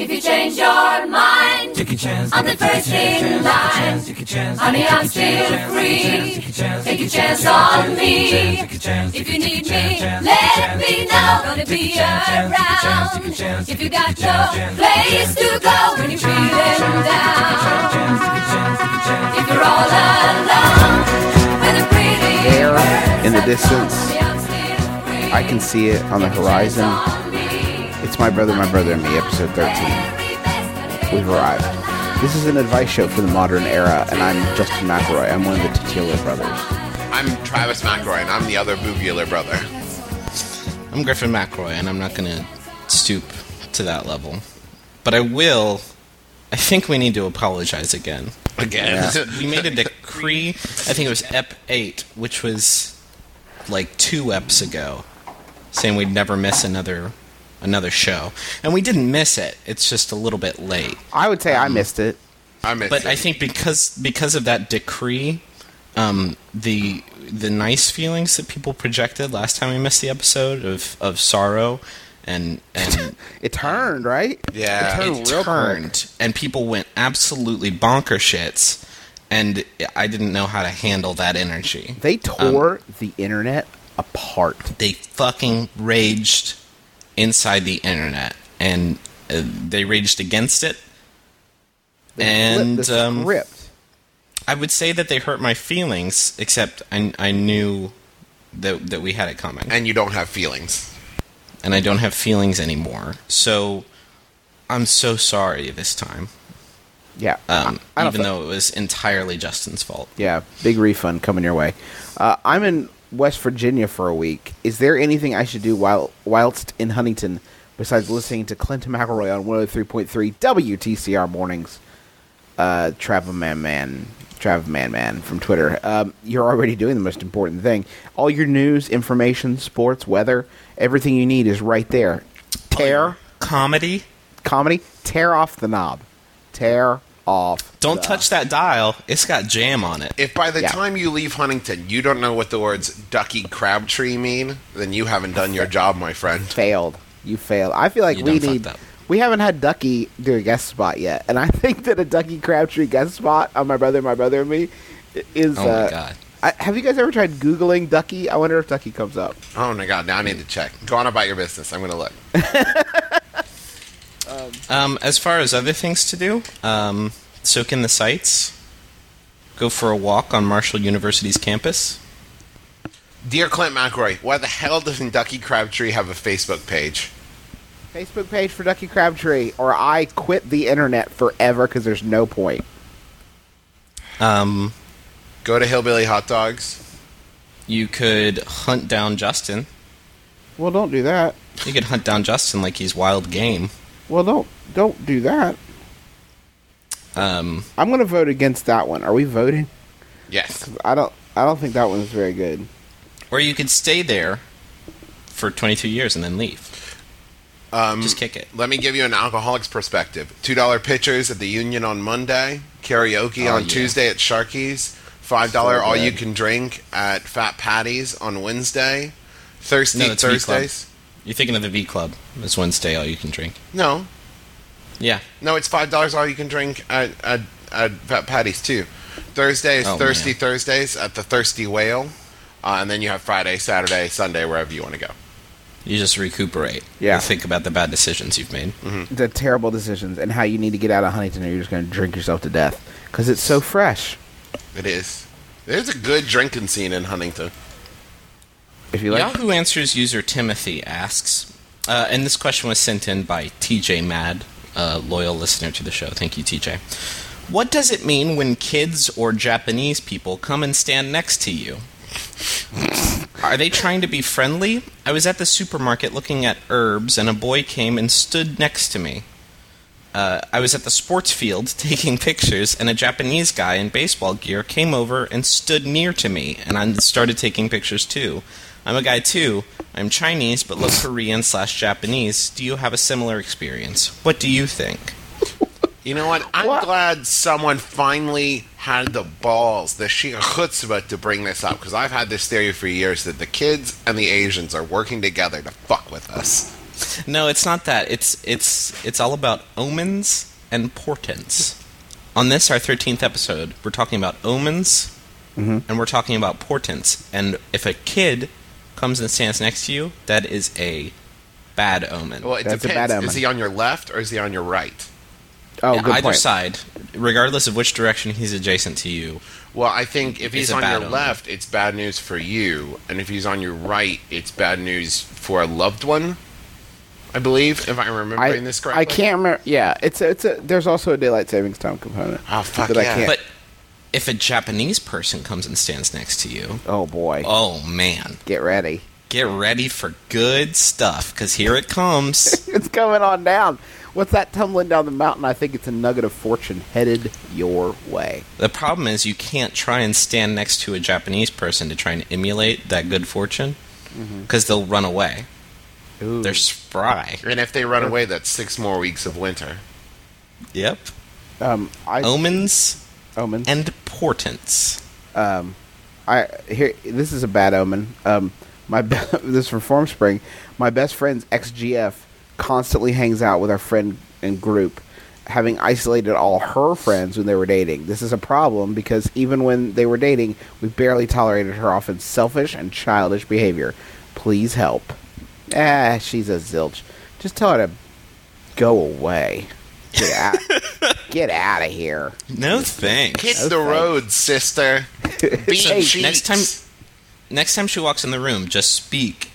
If you change your mind, Take a chance. I'm the take a first chance, in chance, line. chance, Take a chance. Honey, take a I'm still free. Take a chance. Take a take chance chance, on me. Take a chance. If you need me, let chance, me take know. chance, Gonna be chance, chance, take a chance, take a around. If you got chance, no place to go when you're chance, feeling chance, down. take a chance, take a chance, If you're all alone with a pretty There in the distance, "Honey, I'm still free." I can see it on the horizon. On me. It's My Brother, My Brother and Me, episode 13. We've arrived. This is an advice show for the modern era, and I'm Justin McElroy. I'm one of the titular brothers. I'm Travis McElroy, and I'm the other Boobular brother. I'm Griffin McElroy, and I'm not going to stoop to that level. But I will. I think we need to apologize again. Again. we made a decree. I think it was Ep 8, which was like two eps ago, saying we'd never miss another another show, and we didn't miss it. It's just a little bit late. I would say I missed it. I missed it. But it. I think because because of that decree, um, the the nice feelings that people projected last time we missed the episode of, of sorrow and and It turned, right? Yeah. It turned it real turned quick. and people went absolutely bonker shits and I didn't know how to handle that energy. They tore the internet apart. They fucking raged inside the internet and uh, they raged against it. They And, flipped the um, script. I would say that they hurt my feelings, except I, I knew that that we had it coming, and you don't have feelings. and I don't have feelings anymore. So I'm so sorry this time, Yeah. um, I don't even thi- though it was entirely Justin's fault. Yeah, big refund coming your way. Uh, I'm in West Virginia for a week. Is there anything I should do while whilst in Huntington besides listening to Clinton McElroy on 103.3 WTCR mornings? Uh, Trav Man Man, Trav Man Man from Twitter. Um, you're already doing the most important thing. All your news, information, sports, weather, everything you need is right there. Tear Comedy. comedy. Tear off the knob. Tear off. Don't the- touch that dial. It's got jam on it. If by the Yeah. time you leave Huntington, you don't know what the words Ducky Crabtree mean, then you haven't done your job, my friend. failed. You failed. I feel like You we need. We haven't had Ducky do a guest spot yet, and I think that a Ducky Crabtree guest spot on my brother, my brother, and me is. Oh my uh, God. I, have you guys ever tried googling Ducky? I wonder if Ducky comes up. Oh my god, now I need to check. Go on about your business. I'm gonna look. Um, as far as other things to do, um, soak in the sights. Go for a walk on Marshall University's campus. Dear Clint McElroy, why the hell doesn't Ducky Crabtree have a Facebook page? Facebook page for Ducky Crabtree, or I quit the internet forever because there's no point. Um, Go to Hillbilly Hot Dogs. you could hunt down Justin. Well, don't do that. You could hunt down Justin like he's wild game. Well, don't don't do that. Um, I'm going to vote against that one. Are we voting? Yes. I don't. I don't think that one's very good. or you could stay there for 22 years and then leave. Um, Just kick it. Let me give you an alcoholic's perspective. Two dollar pitchers at the Union on Monday, karaoke Oh, on yeah. Tuesday at Sharky's, five dollar So all you can drink at Fat Patty's on Wednesday, Thirsty No, that's V Club. Thursdays. You're thinking of the V Club. It's Wednesday, all you can drink. No, Yeah. no, it's five dollars all you can drink at at, at Fat Patty's too. Thursday is Oh, Thirsty man. Thursdays at the Thirsty Whale, uh, and then you have Friday, Saturday, Sunday, wherever you want to go. You just recuperate. Yeah. You think about the bad decisions you've made. the terrible decisions and how you need to get out of Huntington or you're just going to drink yourself to death because it's so fresh. It is. There's a good drinking scene in Huntington. If you like, Yahoo Answers user Timothy asks, uh, and this question was sent in by TJ Mad, a loyal listener to the show. Thank you, TJ. What does it mean when kids or Japanese people come and stand next to you? Are they trying to be friendly? I was at the supermarket looking at herbs, and a boy came and stood next to me. Uh, I was at the sports field taking pictures, and a Japanese guy in baseball gear came over and stood near to me, and I started taking pictures too. I'm a guy too. I'm Chinese, but look Korean slash Japanese. Do you have a similar experience? What do you think? You know what? I'm What? glad someone finally had the balls, the sheer chutzpah to bring this up, because I've had this theory for years that the kids and the Asians are working together to fuck with us. No, it's not that. It's it's it's all about omens and portents. On this, our thirteenth episode, we're talking about omens, mm-hmm. and we're talking about portents. And if a kid comes and stands next to you, that is a bad omen. Well, it That's a depends. bad omen. Is he on your left or is he on your right? Oh, Yeah, good either point. side, regardless of which direction he's adjacent to you. Well, I think if he's on your omen. left, it's bad news for you, and if he's on your right, it's bad news for a loved one. I believe, if I'm I, remembering this correctly. I can't remember. Yeah, it's a, it's a. There's also a daylight savings time component. Oh, fuck that I yeah. can't. But if a Japanese person comes and stands next to you, oh boy, oh man, get ready. get ready for good stuff because here it comes. It's coming on down. What's that tumbling down the mountain? I think it's a nugget of fortune headed your way. The problem is you can't try and stand next to a Japanese person to try and emulate that good fortune mm-hmm. because they'll run away. Ooh. They're spry. And if they run away, that's six more weeks of winter. Yep. um, I Omens omens. and portents. um, I here. This is a bad omen. Um, my be- this is from Formspring. My best friend's ex GF constantly hangs out with our friend and group, having isolated all her friends when they were dating. This is a problem because even when they were dating, we barely tolerated her often selfish and childish behavior. Please help. Ah, she's a zilch. Just tell her to go away. Get out. Get out of here. No thanks. Hit No the thanks. road, sister. Beat Hey, cheeks. next time- Next time she walks in the room, just speak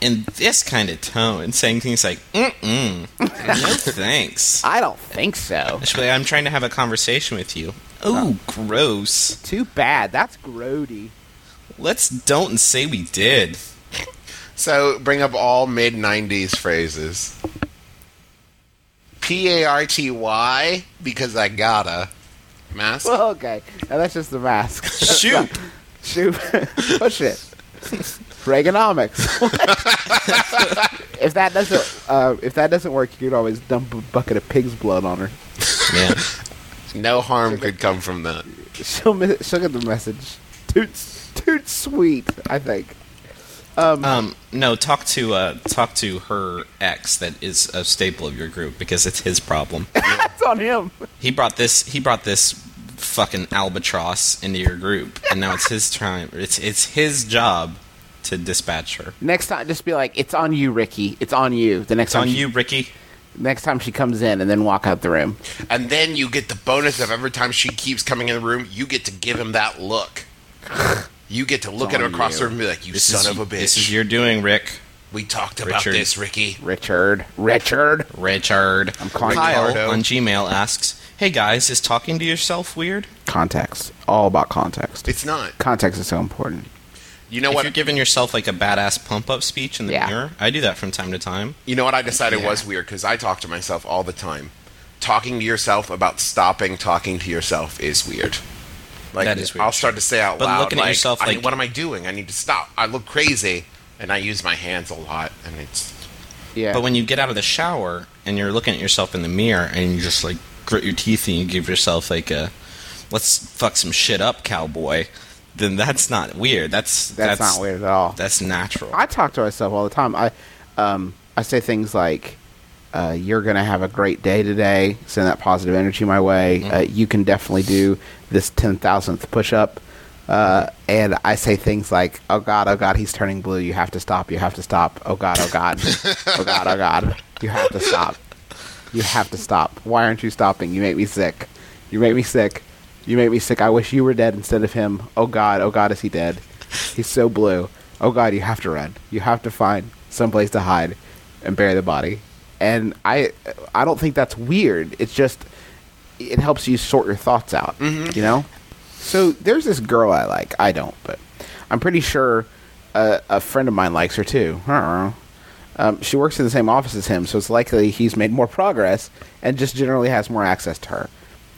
in this kind of tone, saying things like "mm-mm," "no thanks." I don't think so. She'll be like, I'm trying to have a conversation with you. Oh, gross. Too bad. That's grody. Let's don't say we did. So bring up all mid '90s phrases. P A R T Y because I gotta. Mask. Well, okay. Now that's just the mask. Shoop. Shoop. Push it. Reaganomics. if that doesn't, uh, if that doesn't work, you could always dump a bucket of pig's blood on her. Yeah. No harm could come from that. She'll mi- she'll get the message. Toots, toots, sweet. I think. Um, no, talk to uh, talk to her ex that is a staple of your group because it's his problem. That's on him. he brought this he brought this fucking albatross into your group, and now it's his time. It's it's his job to dispatch her. Next time, just be like, "It's on you, Ricky. It's on you." The next It's time, on she, you, Ricky. Next time she comes in, and then walk out the room. And then you get the bonus of every time she keeps coming in the room, you get to give him that look. You get to look at her across the room and be like, "You This son is, of a bitch." This is your doing, Rick. we talked about Richard. this, Ricky. Richard, Richard. Richard. I'm calling Kyle Ricardo. on Gmail asks, "Hey guys, is talking to yourself weird? Context. All about context. It's not. Context is so important. You know if what? you're giving yourself like a badass pump up speech in the Yeah. mirror, I do that from time to time. You know what I decided Yeah. was weird because I talk to myself all the time. Talking to yourself about stopping talking to yourself is weird. Like That is weird. I'll start to say out But loud, looking at like, yourself I- like- "What am I doing? I need to stop. I look crazy." And I use my hands a lot, and it's Yeah. But when you get out of the shower and you're looking at yourself in the mirror and you just like grit your teeth and you give yourself like a let's fuck some shit up cowboy, then that's not weird. That's that's, not weird at all. That's natural. I talk to myself all the time. I um, I say things like, uh, "You're gonna have a great day today." Send that positive energy my way. Mm-hmm. Uh, you can definitely do this ten thousandth push up. Uh, and I say things like, "Oh God, oh God, he's turning blue. You have to stop. You have to stop. Oh God, oh God, oh God, oh God, you have to stop. You have to stop. Why aren't you stopping? You make me sick. You make me sick. You make me sick. I wish you were dead instead of him. Oh God, oh God, is he dead? He's so blue. Oh God, you have to run. You have to find someplace to hide and bury the body. And I, I don't think that's weird. It's just, it helps you sort your thoughts out. You know. So there's this girl I like. I don't, but I'm pretty sure a, a friend of mine likes her too. I don't know. Um, she works in the same office as him, so it's likely he's made more progress and just generally has more access to her.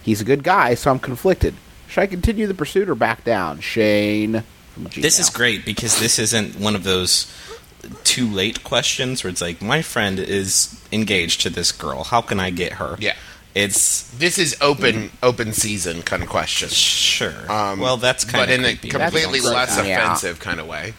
He's a good guy, so I'm conflicted. Should I continue the pursuit or back down? Shane from this is great because this isn't one of those too late questions where it's like my friend is engaged to this girl. How can I get her? Yeah. It's this is open open season kind of question. sure. Um, well, that's kind but of in a completely That's less creepy. Yeah. offensive kind of way.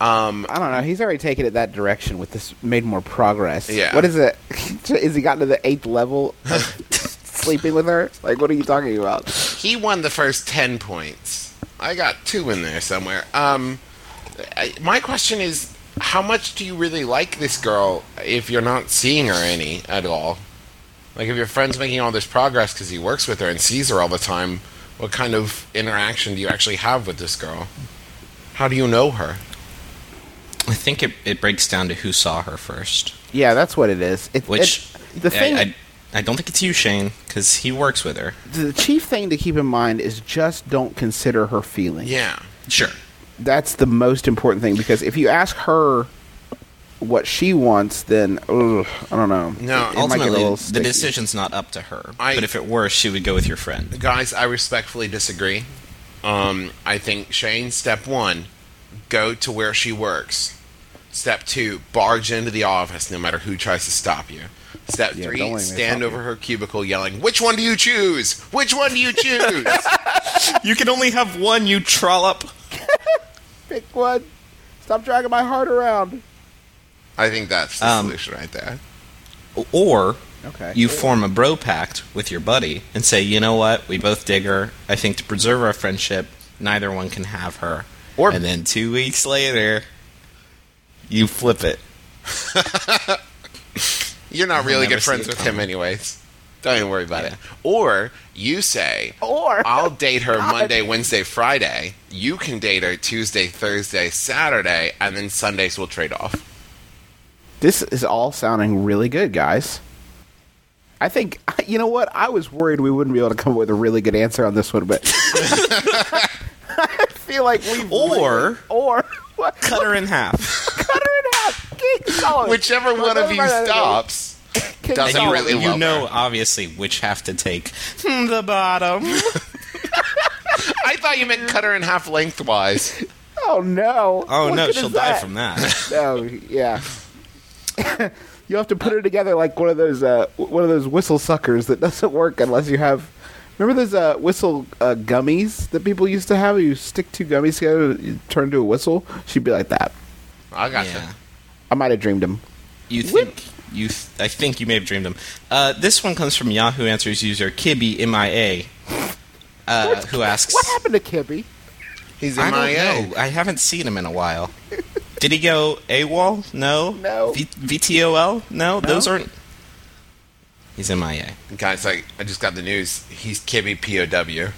Um, I don't know. He's already taken it that direction with this. Made more progress. Yeah. What is it? is he gotten to the eighth level of sleeping with her? Like, what are you talking about? he won the first 10 points. I got two in there somewhere. Um, I, my question is how much do you really like this girl if you're not seeing her any at all? Like, if your friend's making all this progress because he works with her and sees her all the time, what kind of interaction do you actually have with this girl? How do you know her? I think it, it breaks down to who saw her first. Yeah, that's what it is. It, Which it- the thing, I, I, I don't think it's you, Shane, because he works with her. the chief thing to keep in mind is just don't consider her feelings. Yeah. Sure. That's the most important thing because if you ask her what she wants, then ugh, I don't know. No, It- it might get a Ultimately, little the decision's not up to her. I- but if it were, she would go with your friend. Guys, I respectfully disagree. Um, I think Shane, step one, go to where she works. Step two, barge into the office no matter who tries to stop you. Step Yeah, three, don't let me stand over you. her cubicle yelling, Which one do you choose? Which one do you choose? You can only have one, you trollop. Pick one. Stop dragging my heart around. I think that's the Um, solution right there. Or Okay. you form a bro pact with your buddy and say, you know what, we both dig her. I think to preserve our friendship, neither one can have her. Or- and then two weeks later, you flip it. You're not really good friends with coming. him, anyways. Don't even worry about Yeah. it. Or you say, Or I'll date her God. Monday, Wednesday, Friday. You can date her Tuesday, Thursday, Saturday, and then Sundays we'll trade off. This is all sounding really good, guys. I think you know what? I was worried we wouldn't be able to come up with a really good answer on this one, but I feel like we Or- or what? Cut her in half. cut her in half. King Solomon. Whichever one of you stops King doesn't Solomon. really you love know, her. obviously, which have to take Hmm, the bottom. I thought you meant cut her in half lengthwise. Oh no! Oh What no, she'll die that? from that. Oh yeah. you have to put her together like one of those uh, one of those whistle suckers that doesn't work unless you have. Remember those uh, whistle uh, gummies that people used to have? You stick two gummies together, you turn into a whistle. She'd be like that. I got yeah. you. I might have dreamed them. You think you? Th- I think you may have dreamed them. Uh, this one comes from Yahoo Answers user Kibby MIA, uh, who asks, What happened to Kippy? He's I MIA. know. I haven't seen him in a while. Did he go AWOL? No. No. V- VTOL? No, those aren't. He's MIA. Guys, like, I just got the news. He's Kibby POW.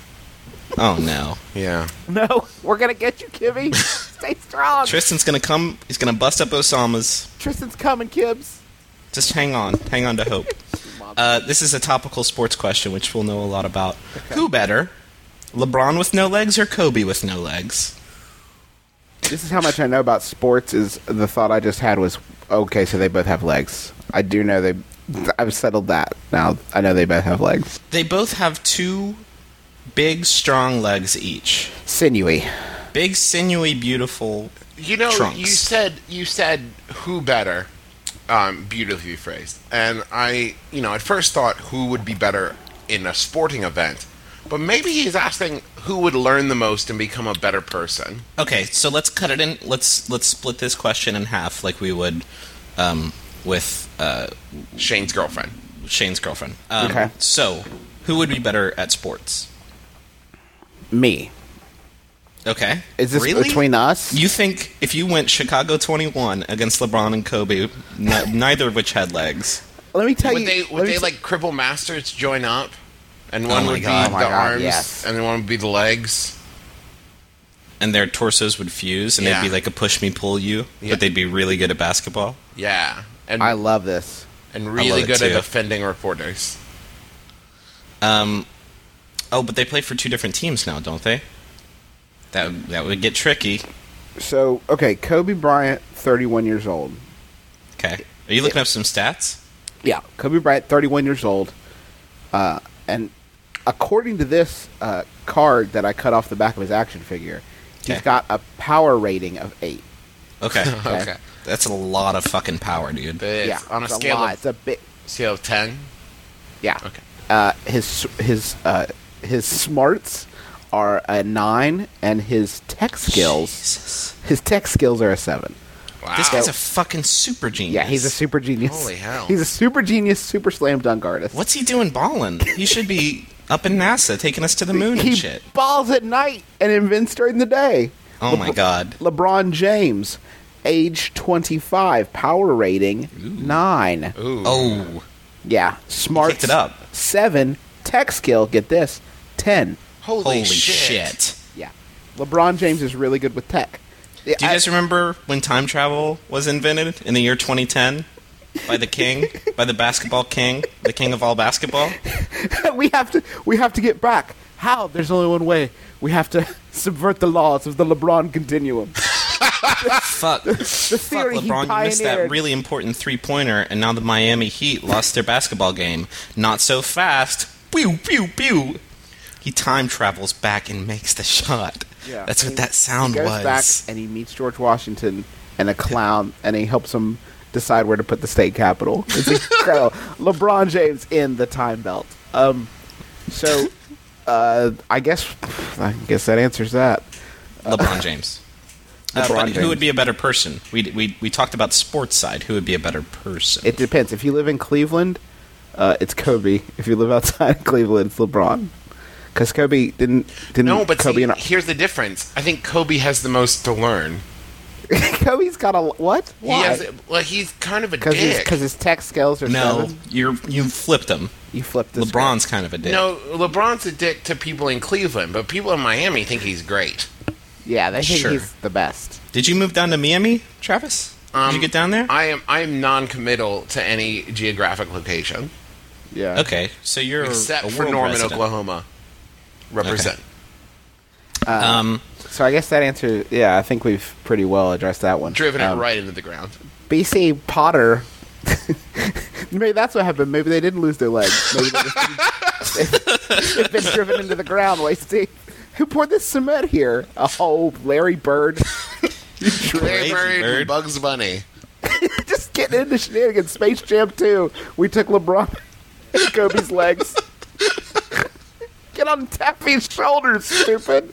Oh no. Yeah. No, we're gonna get you, Kibby. Stay strong. Tristan's gonna come. He's gonna bust up Osama's. Tristan's coming, Kibbs. Just hang on. Hang on to hope. Uh, this is a topical sports question, which we'll know a lot about. Who better, LeBron with no legs or Kobe with no legs? This is how much I know about sports. Is the thought I just had was okay? So they both have legs. I do know they. I've settled that now. I know they both have legs. They both have two big, strong legs each. Sinewy. Big, sinewy, beautiful. You know, Trunks. you said you said who better, um, beautifully phrased. And I, you know, at first thought who would be better in a sporting event, but maybe he's asking who would learn the most and become a better person. Okay, so let's cut it in. Let's let's split this question in half, like we would um, with uh, Shane's girlfriend. Shane's girlfriend. Um, Okay. So, who would be better at sports? Me. Okay. Is this really? between us? You think if you went Chicago 21 against LeBron and Kobe, n- neither of which had legs, Let me tell Would you. they would they t- like cripple masters join up, and one my would God. be Oh the God, arms, yes. and then one would be the legs. and their torsos would fuse, and Yeah. they'd be like a push me pull you, Yeah. but they'd be really good at basketball. Yeah, and I love this. and really good at defending reporters. Um, oh, but they play for two different teams now, don't they? That that would get tricky. So okay, Kobe Bryant, thirty-one years old. Okay, are you looking up some stats? Yeah, Kobe Bryant, 31 years old. Uh, and according to this uh, card that I cut off the back of his action figure, he's got a power rating of 8. Okay, Okay, that's a lot of fucking power, dude. It's yeah, on a it's scale lot. of It's a bit. scale of ten. Yeah. Okay. Uh, his his uh, his smarts are a nine, and his tech skills, Jesus. his tech skills are a seven. Wow. This guy's a fucking super genius. Yeah, he's a super genius. Holy hell. He's a super genius, super slam dunk artist. What's he doing balling? He should be up in NASA taking us to the moon he and shit. balls at night and invents during the day. Oh my god. LeBron James, age 25, power rating 9. Ooh. Oh, Yeah, smart. picked it up. 7, tech skill, get this, 10. Holy, holy shit. shit. Yeah. LeBron James is really good with tech. Do you guys remember when time travel was invented in the year 2010 by the king, by the basketball king, the king of all basketball? we have to we have to get back. How? There's only one way. We have to subvert the laws of the LeBron continuum. Fuck. The Fuck theory he LeBron, you missed that really important three pointer, and now the Miami Heat lost their basketball game. Not so fast. Pew, pew, pew. He time travels back and makes the shot. Yeah. That's what He- that sound he goes was. back and he meets George Washington and a clown, and he helps him decide where to put the state capitol. It's incredible. LeBron James in the time belt. Um, so uh, I guess I guess that answers that. LeBron James. Uh, LeBron James. who would be a better person? We, we, we talked about sports side. Who would be a better person? It depends. If you live in Cleveland, uh, it's Kobe. If you live outside of Cleveland, it's LeBron. Because Kobe didn't didn't No, but Kobe see, and here's the difference. I think Kobe has the most to learn. Kobe's got a what? He Why? has, well, he's kind of a dick. Because his, dick. 'cause his tech skills are no, seven. you're you flipped him. You flipped this. LeBron's kind of a dick. No, LeBron's a dick to people in Cleveland, but people in Miami think he's great. Yeah, they think Sure. he's the best. Did you move down to Miami, Travis? Did Um, you get down there? I am I am non-committal to any geographic location Yeah. okay, so you're except a for Norman, resident. Oklahoma. Represent. Um, So I guess that answer. Yeah, I think we've pretty well addressed that one. Driven Um, it right into the ground. BC Potter. Maybe that's what happened. Maybe they didn't lose their legs. Maybe they just, they've, they've been driven into the ground. Wait, see, who poured this cement here? Oh, Larry Bird. You. Larry Bird, bird. Bugs Bunny. just getting into shenanigans. Space Jam 2. We took LeBron and Kobe's legs. Get on Taffy's shoulders, stupid.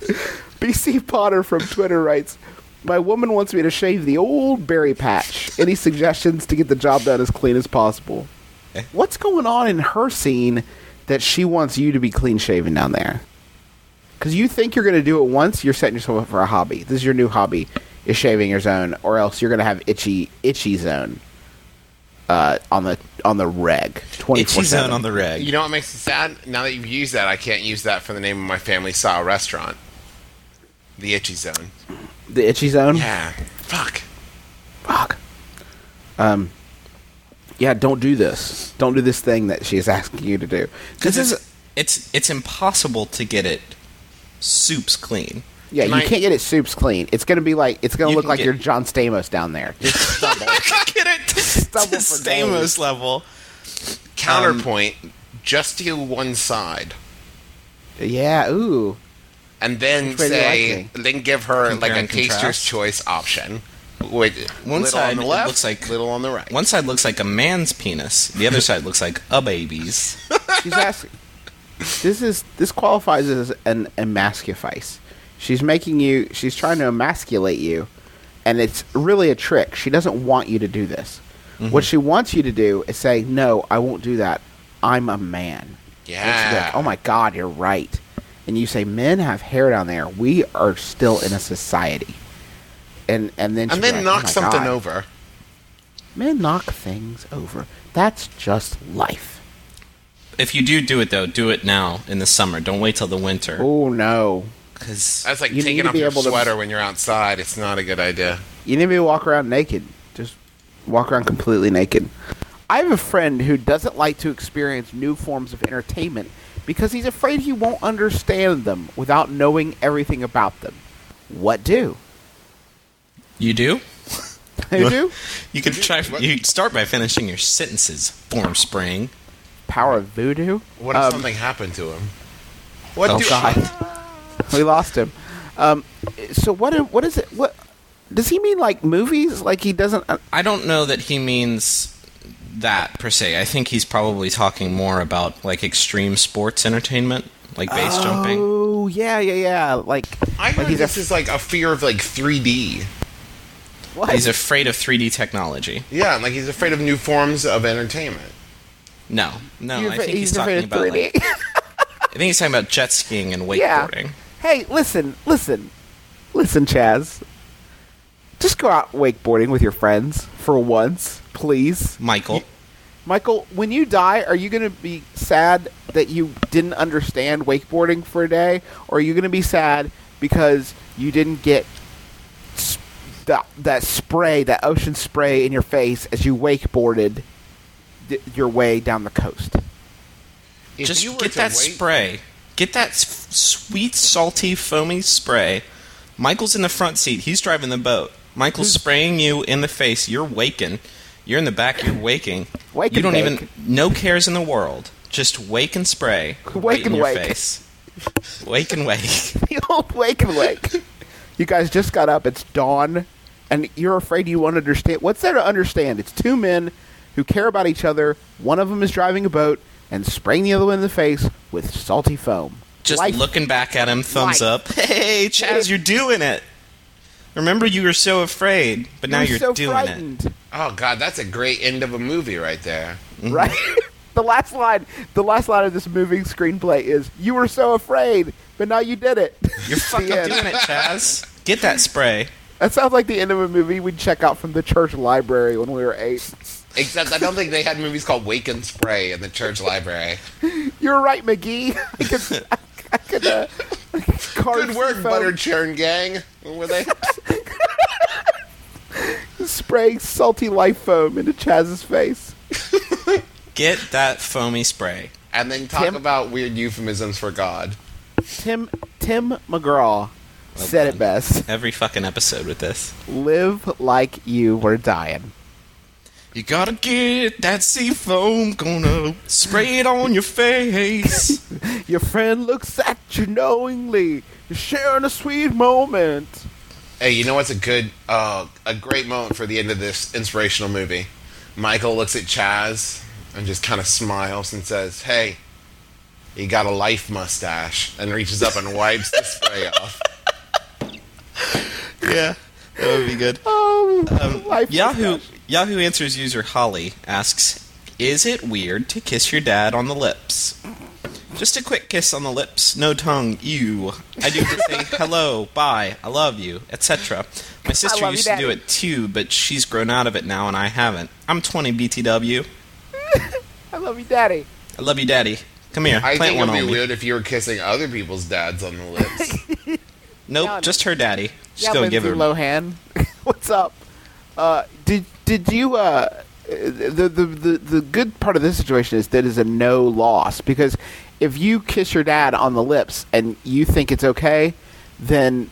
BC Potter from Twitter writes, My woman wants me to shave the old berry patch. Any suggestions to get the job done as clean as possible? What's going on in her scene that she wants you to be clean shaven down there? Because you think you're going to do it once, you're setting yourself up for a hobby. This is your new hobby, is shaving your zone, or else you're going to have itchy, itchy zone uh, on the on the reg. Twenty itchy zone on the reg. You know what makes me sad? Now that you've used that, I can't use that for the name of my family style restaurant. The Itchy Zone. the itchy zone. Yeah. Fuck. Fuck. Um. Yeah, don't do this. Don't do this thing that she is asking you to do. Because This it's, is it's it's impossible to get it soups clean. Yeah. Can You I- can't get it soups clean. It's gonna be like it's gonna You look can like get- you're John Stamos down there. Just stumble. get it to, Stumble to for Stamos days. level. Um, Counterpoint, just do one side. yeah. Ooh. And then Which way do you say, like then give her Compare like a and taster's contrast? choice option. With One little side on the it left, looks like- little on the right. One side looks like a man's penis. The other side looks like a baby's. She's asking. This is this qualifies as an emascifice. She's making you. She's trying to emasculate you, and it's really a trick. She doesn't want you to do this. Mm-hmm. What she wants you to do is say, "No, I won't do that. I'm a man." And yeah. like, oh my God, you're right. And you say, men have hair down there. We are still in a society. And and then and then like, knock "Oh something God. over. Men knock things over. That's just life. If you do do it though, do it now in the summer. Don't wait till the winter. Oh no. Because That's like You need taking to off be your able to- sweater when you're outside. It's not a good idea. You need to walk around naked. Just walk around completely naked. I have a friend who doesn't like to experience new forms of entertainment because he's afraid he won't understand them without knowing everything about them. What do? you do. Who do? You could try. You start by finishing your sentences. Formspring. Power of voodoo? What if Um, something happened to him? What Oh, do God. we lost him. Um, so what? What is it? What does he mean? Like movies? Like he doesn't? Uh, I don't know that he means that per se. I think he's probably talking more about like extreme sports entertainment, like base jumping. oh Oh yeah, yeah, yeah. Like I like heard he's this a, is like a fear of like 3D. what? He's afraid of 3D technology. Yeah, like he's afraid of new forms of entertainment. No, no, He's I afraid- think he's, he's talking about. Like, I think he's talking about jet skiing and wakeboarding. Yeah. Wakeboarding. Hey, listen, listen, listen, Chaz. Just go out wakeboarding with your friends for once, please. Michael, Michael, when you die, are you going to be sad that you didn't understand wakeboarding for a day? Or are you going to be sad because you didn't get s- that, that spray, that ocean spray in your face as you wakeboarded d- your way down the coast? If just you were get that wait- spray. Get that s- sweet, salty, foamy spray. Michael's in the front seat. He's driving the boat. Michael's spraying you in the face. You're waking. You're in the back. You're waking. Wake you don't bake. even. No cares in the world. Just wake and spray. Wake right in and your wake. face. Wake and wake. the old wake and wake. You guys just got up. It's dawn, and you're afraid you won't understand. What's there to understand? It's two men who care about each other. One of them is driving a boat and spraying the other one in the face with salty foam. Just Life. looking back at him, thumbs Life. up. Hey, Chaz, you're doing it. Remember, you were so afraid, but now You're you're so doing it. frightened, Oh god, that's a great end of a movie right there. right? the last line, the last line of this moving screenplay is, "You were so afraid, but now you did it." You're fucking doing it, Chaz. Get that spray. That sounds like the end of a movie we'd check out from the church library when we were eight. Except I don't think they had movies called Wake and Spray in the church library. You're right, McGee. I could, I could uh, carve Good work, foam. Butter Churn Gang. What were they? spray salty life foam into Chaz's face. Get that foamy spray. And then talk Tim? about weird euphemisms for God. Tim Tim McGraw said it best. Every fucking episode with this. Live like you were dying. You gotta get that sea foam, gonna spray it on your face. Your friend looks at you knowingly. You're sharing a sweet moment. Hey, you know what's a good, uh, a great moment for the end of this inspirational movie? Michael looks at Chaz and just kind of smiles and says, "Hey, you got a life mustache," and reaches up and wipes the spray off. yeah, that would be good. Oh, life Yahoo mustache. Yahoo Answers user Holly asks, "Is it weird to kiss your dad on the lips?" Just a quick kiss on the lips, no tongue. Ew. I do to say hello, bye, I love you, etc. My sister love you, used to do it too, but she's grown out of it now, and I haven't. I'm 20 BTW. I love you, Daddy. I love you, Daddy. Come here, I plant think it'd on be me. weird if you were kissing other people's dads on the lips. Nope, Yeah, just her daddy. Just yeah, go Lindsay give her. Lohan. What's up? Uh, did did you? Uh, the, the the the good part of this situation is that is a no loss because if you kiss your dad on the lips and you think it's okay, then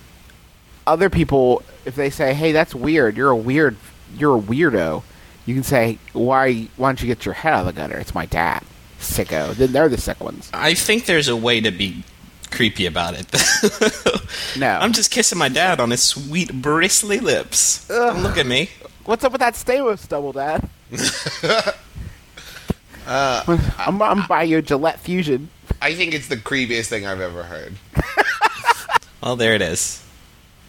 other people, if they say, "Hey, that's weird. You're a weird. You're a weirdo," you can say, "Why? Why don't you get your head out of the gutter? It's my dad, sicko." Then they're the sick ones. I think there's a way to be creepy about it. No. I'm just kissing my dad on his sweet bristly lips. Don't look at me. What's up with that stable stubble, Dad? Uh, I'm, I'm buying you a Gillette Fusion. I think it's the creepiest thing I've ever heard. Well, there it is.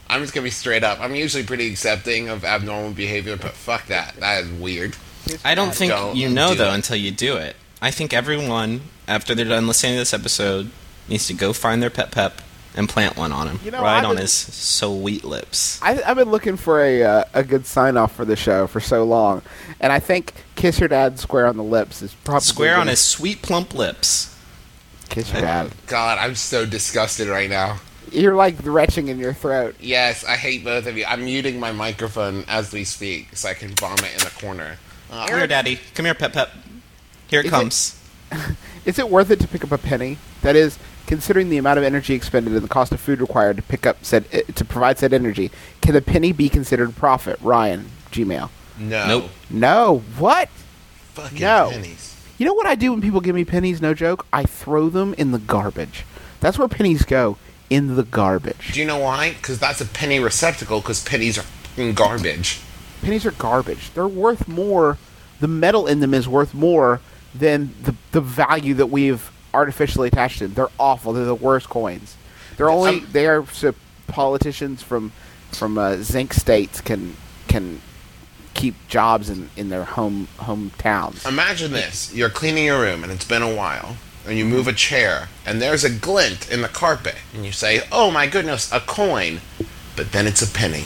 I'm just gonna be straight up. I'm usually pretty accepting of abnormal behavior, but fuck that. That is weird. I don't think Don't you know do though it. until you do it. I think everyone, after they're done listening to this episode, needs to go find their pet pep and plant one on him, You know, right I've on his sweet lips. I, I've been looking for a uh, a good sign off for the show for so long, and I think "Kiss Your Dad" square on the lips is probably Square on his sweet plump lips. kiss your dad. God, I'm so disgusted right now. You're like retching in your throat. Yes, I hate both of you. I'm muting my microphone as we speak so I can vomit in the corner. Uh, Come here, daddy. Come here, pep pep. Here it Is it- comes. Is it worth it to pick up a penny? That is, considering the amount of energy expended and the cost of food required to pick up said uh, to provide said energy, can the penny be considered profit? Ryan, Gmail. no. Nope. No. What? Fucking No. pennies. You know what I do when people give me pennies? No joke. I throw them in the garbage. That's where pennies go. In the garbage. Do you know why? Because that's a penny receptacle. Because pennies are fucking garbage. pennies are garbage. They're worth more. The metal in them is worth more than the the value that we've artificially attached to them. They're awful. They're the worst coins. They're only Um, they are so politicians from from uh, zinc states can can keep jobs in, in their home hometowns. Imagine this: you're cleaning your room, and it's been a while, and you move a chair, and there's a glint in the carpet, and you say, "Oh my goodness, a coin!" But then it's a penny.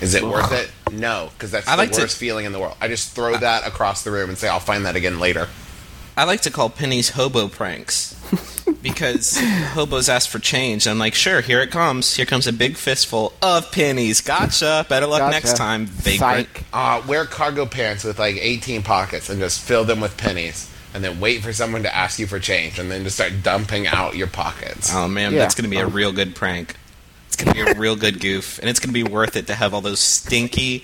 Is it worth it? No, because that's I the like to- worst feeling in the world. I just throw that across the room and say, "I'll find that again later." I like to call pennies hobo pranks because hobos ask for change. I'm like, sure, here it comes. Here comes a big fistful of pennies. Gotcha. Better luck Gotcha. next time, vagrant. Psych. Uh, wear cargo pants with like 18 pockets and just fill them with pennies, and then wait for someone to ask you for change, and then just start dumping out your pockets. Oh man, Yeah. that's gonna be a real good prank. It's gonna be a real good goof, and it's gonna be worth it to have all those stinky,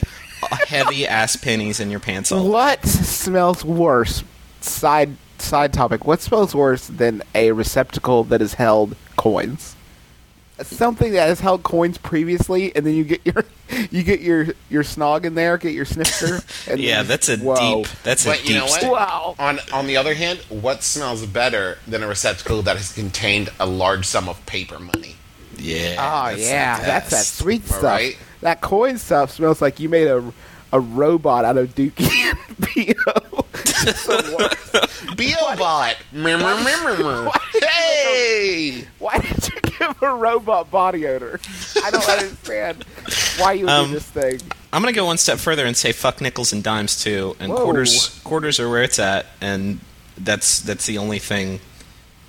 heavy ass pennies in your pants. all What smells worse? Side side topic. What smells worse than a receptacle that has held coins? Something that has held coins previously, and then you get your you get your your snog in there, get your snifter. And Yeah, then- that's a whoa. deep. That's a But deep. you know what? Wow. On on the other hand, what smells better than a receptacle that has contained a large sum of paper money? Yeah. Oh that's yeah, that's that sweet All stuff. right. That coin stuff smells like you made a a robot out of Dookie and B.O. It's the worst. Beobot. hey. Why did you give a robot body odor? I don't understand why you would Um, do this thing. I'm gonna go one step further and say fuck nickels and dimes too, and Whoa. quarters. Quarters are where it's at, and that's that's the only thing.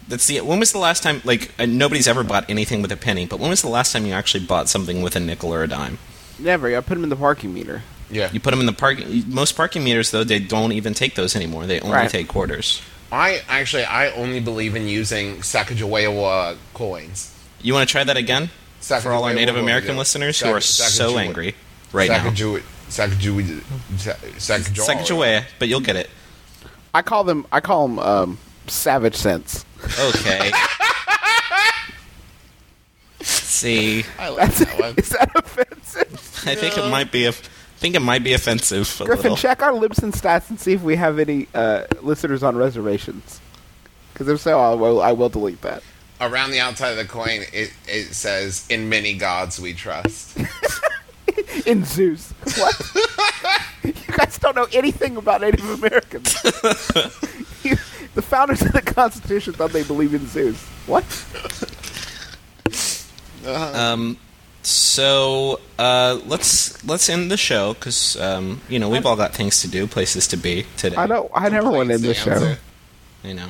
That's the. When was the last time? Like uh, nobody's ever bought anything with a penny, but when was the last time you actually bought something with a nickel or a dime? Never. I put them in the parking meter. Yeah. You put them in the parking. Most parking meters, though, they don't even take those anymore. They only Right. take quarters. I actually I only believe in using Sacagawea coins. You want to try that again for all our Native American listeners who are Sac- so angry right now? Sacagawea- Sacagawea- Sacagawea. Sacagawea, but you'll get it. I call them. I call them um, savage scents. Okay. See, I like that one. Is that offensive? I think it might be a. I think it might be offensive. A Griffin, little. check our Libsyn stats and see if we have any uh, listeners on reservations. Because if so, I will, I will delete that. Around the outside of the coin, it, it says, "In many gods we trust." In Zeus. What? you guys don't know anything about Native Americans. You- the founders of the Constitution thought they believed in Zeus. What? Um, so uh, let's let's end the show because um, you know we've all got things to do, places to be today. I don't. I never went in the Complaints show. to. You know.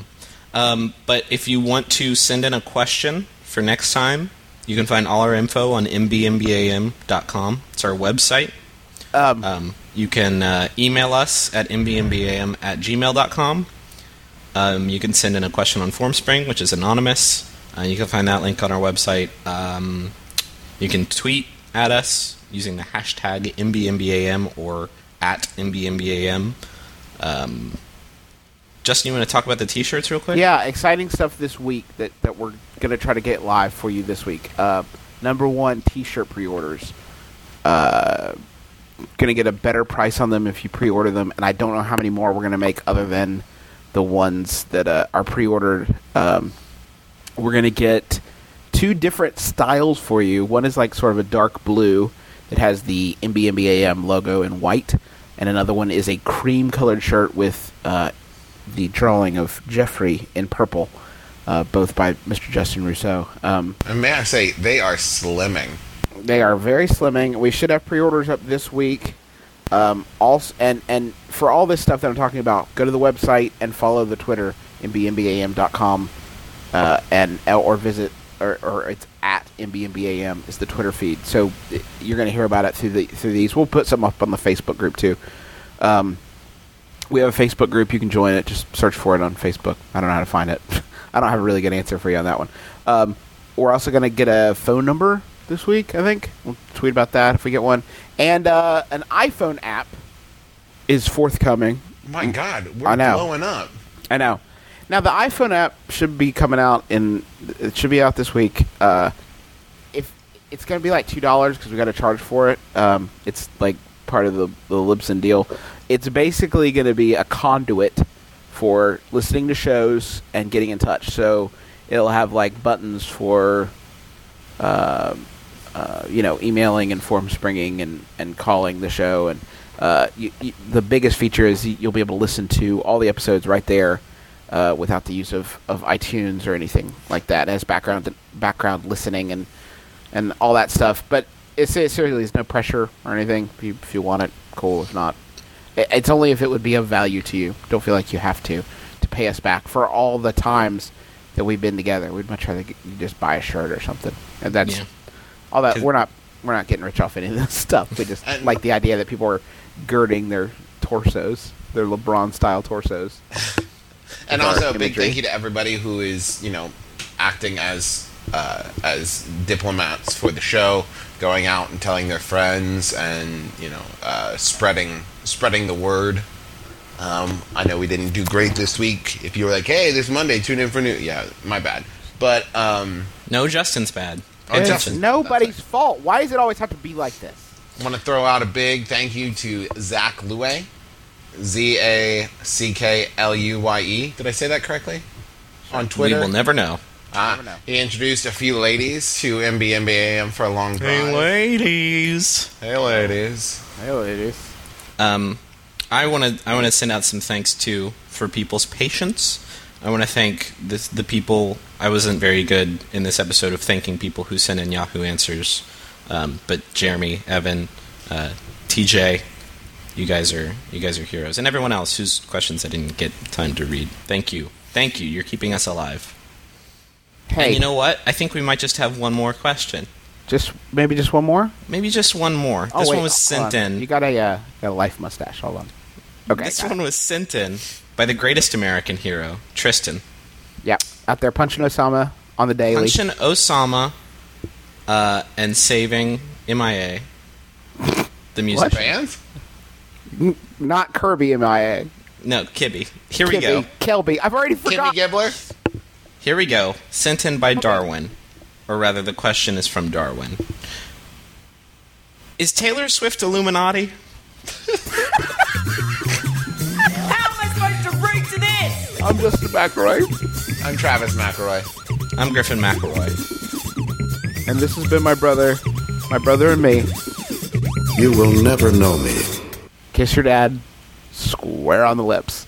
Um, but if you want to send in a question for next time, you can find all our info on mbmbam.com. It's our website. Um, Um, you can uh, email us at mbmbam at gmail.com. Um, you can send in a question on FormSpring, which is anonymous. Uh, you can find that link on our website. Um, you can tweet at us using the hashtag mbmbam or at mbmbam. Um, Justin, you want to talk about the t-shirts real quick? Yeah, exciting stuff this week that, that we're going to try to get live for you this week. Uh, number one, T-shirt pre-orders. Uh, going to get a better price on them if you pre-order them, and I don't know how many more we're going to make other than the ones that uh, are pre-ordered. Um, we're going to get two different styles for you. One is like sort of a dark blue that has the MBMBAM logo in white, and another one is a cream-colored shirt with uh, the drawing of Jeffrey in purple, uh, both by Mr. Justin Rousseau. Um, And may I say, they are slimming. they are very slimming. We should have pre-orders up this week. Um, also, and and for all this stuff that I'm talking about, go to the website and follow the Twitter mbmbam.com, uh, and or visit or, or it's at mbmbam is the Twitter feed. So you're going to hear about it through the through these. We'll put some up on the Facebook group too. Um, we have a Facebook group. You can join it. Just search for it on Facebook. I don't know how to find it. I don't have a really good answer for you on that one. Um, we're also going to get a phone number this week. I think we'll tweet about that if we get one. And uh, an iPhone app is forthcoming. My God, we're I know. blowing up. I know. Now the iPhone app should be coming out in. It should be out this week. Uh, if it's going to be like two dollars because we got to charge for it. Um, it's like part of the the Libsyn deal. It's basically going to be a conduit for listening to shows and getting in touch. So it'll have like buttons for uh, uh, you know, emailing and form springing and, and calling the show. And uh, you, you, the biggest feature is you'll be able to listen to all the episodes right there uh, without the use of, of iTunes or anything like that. It has background background listening and and all that stuff. But it's, it seriously, there's no pressure or anything. If you, if you want it, cool. If not, it, it's only if it would be of value to you. Don't feel like you have to to pay us back for all the times that we've been together. We'd much rather get, you just buy a shirt or something. And that's Yeah. all that. We're not we're not getting rich off any of this stuff. We just like the idea that people are girding their torsos, their LeBron style torsos. And our also a big thank you to everybody who is, you know, acting as uh, as diplomats for the show, going out and telling their friends, and you know, uh, spreading spreading the word. Um, I know we didn't do great this week. If you were like, "Hey, this Monday, tune in for new," yeah, my bad. But um, No, Justin's bad. Oh, it's Justin. nobody's fault. Why does it always have to be like this? I want to throw out a big thank you to Zack Luye, Z A C K L U Y E. Did I say that correctly? On Twitter, We will never know. Ah, Never know. he introduced a few ladies to MBMBAM for a long time. Hey, ladies. Hey, ladies. It is. Um, I want to I want to send out some thanks too for people's patience. I want to thank the the people. I wasn't very good in this episode of thanking people who sent in Yahoo answers, um, but Jeremy, Evan, uh, TJ, you guys are you guys are heroes, and everyone else whose questions I didn't get time to read. Thank you, thank you. You're keeping us alive. Hey, And you know what? I think we might just have one more question. just maybe just one more. Maybe just one more. Oh, this wait, one was sent on. in. You got a uh, got a life mustache. Hold on. Okay. this one it. was sent in by the greatest American hero, Tristan. Yeah, out there punching Osama on the daily. Punching Osama uh, and saving MIA. The music. Fans? N- Not Kirby MIA. No, Kibby. Here we go. Kelby. I've already Kimmy forgot. Gibbler? Here we go. Sent in by Darwin. Or rather, the question is from Darwin. Is Taylor Swift Illuminati? How am I supposed to read to this? I'm just a back right. I'm Travis McElroy. I'm Griffin McElroy. And this has been my brother, my brother and me. You will never know me. Kiss your dad, square on the lips.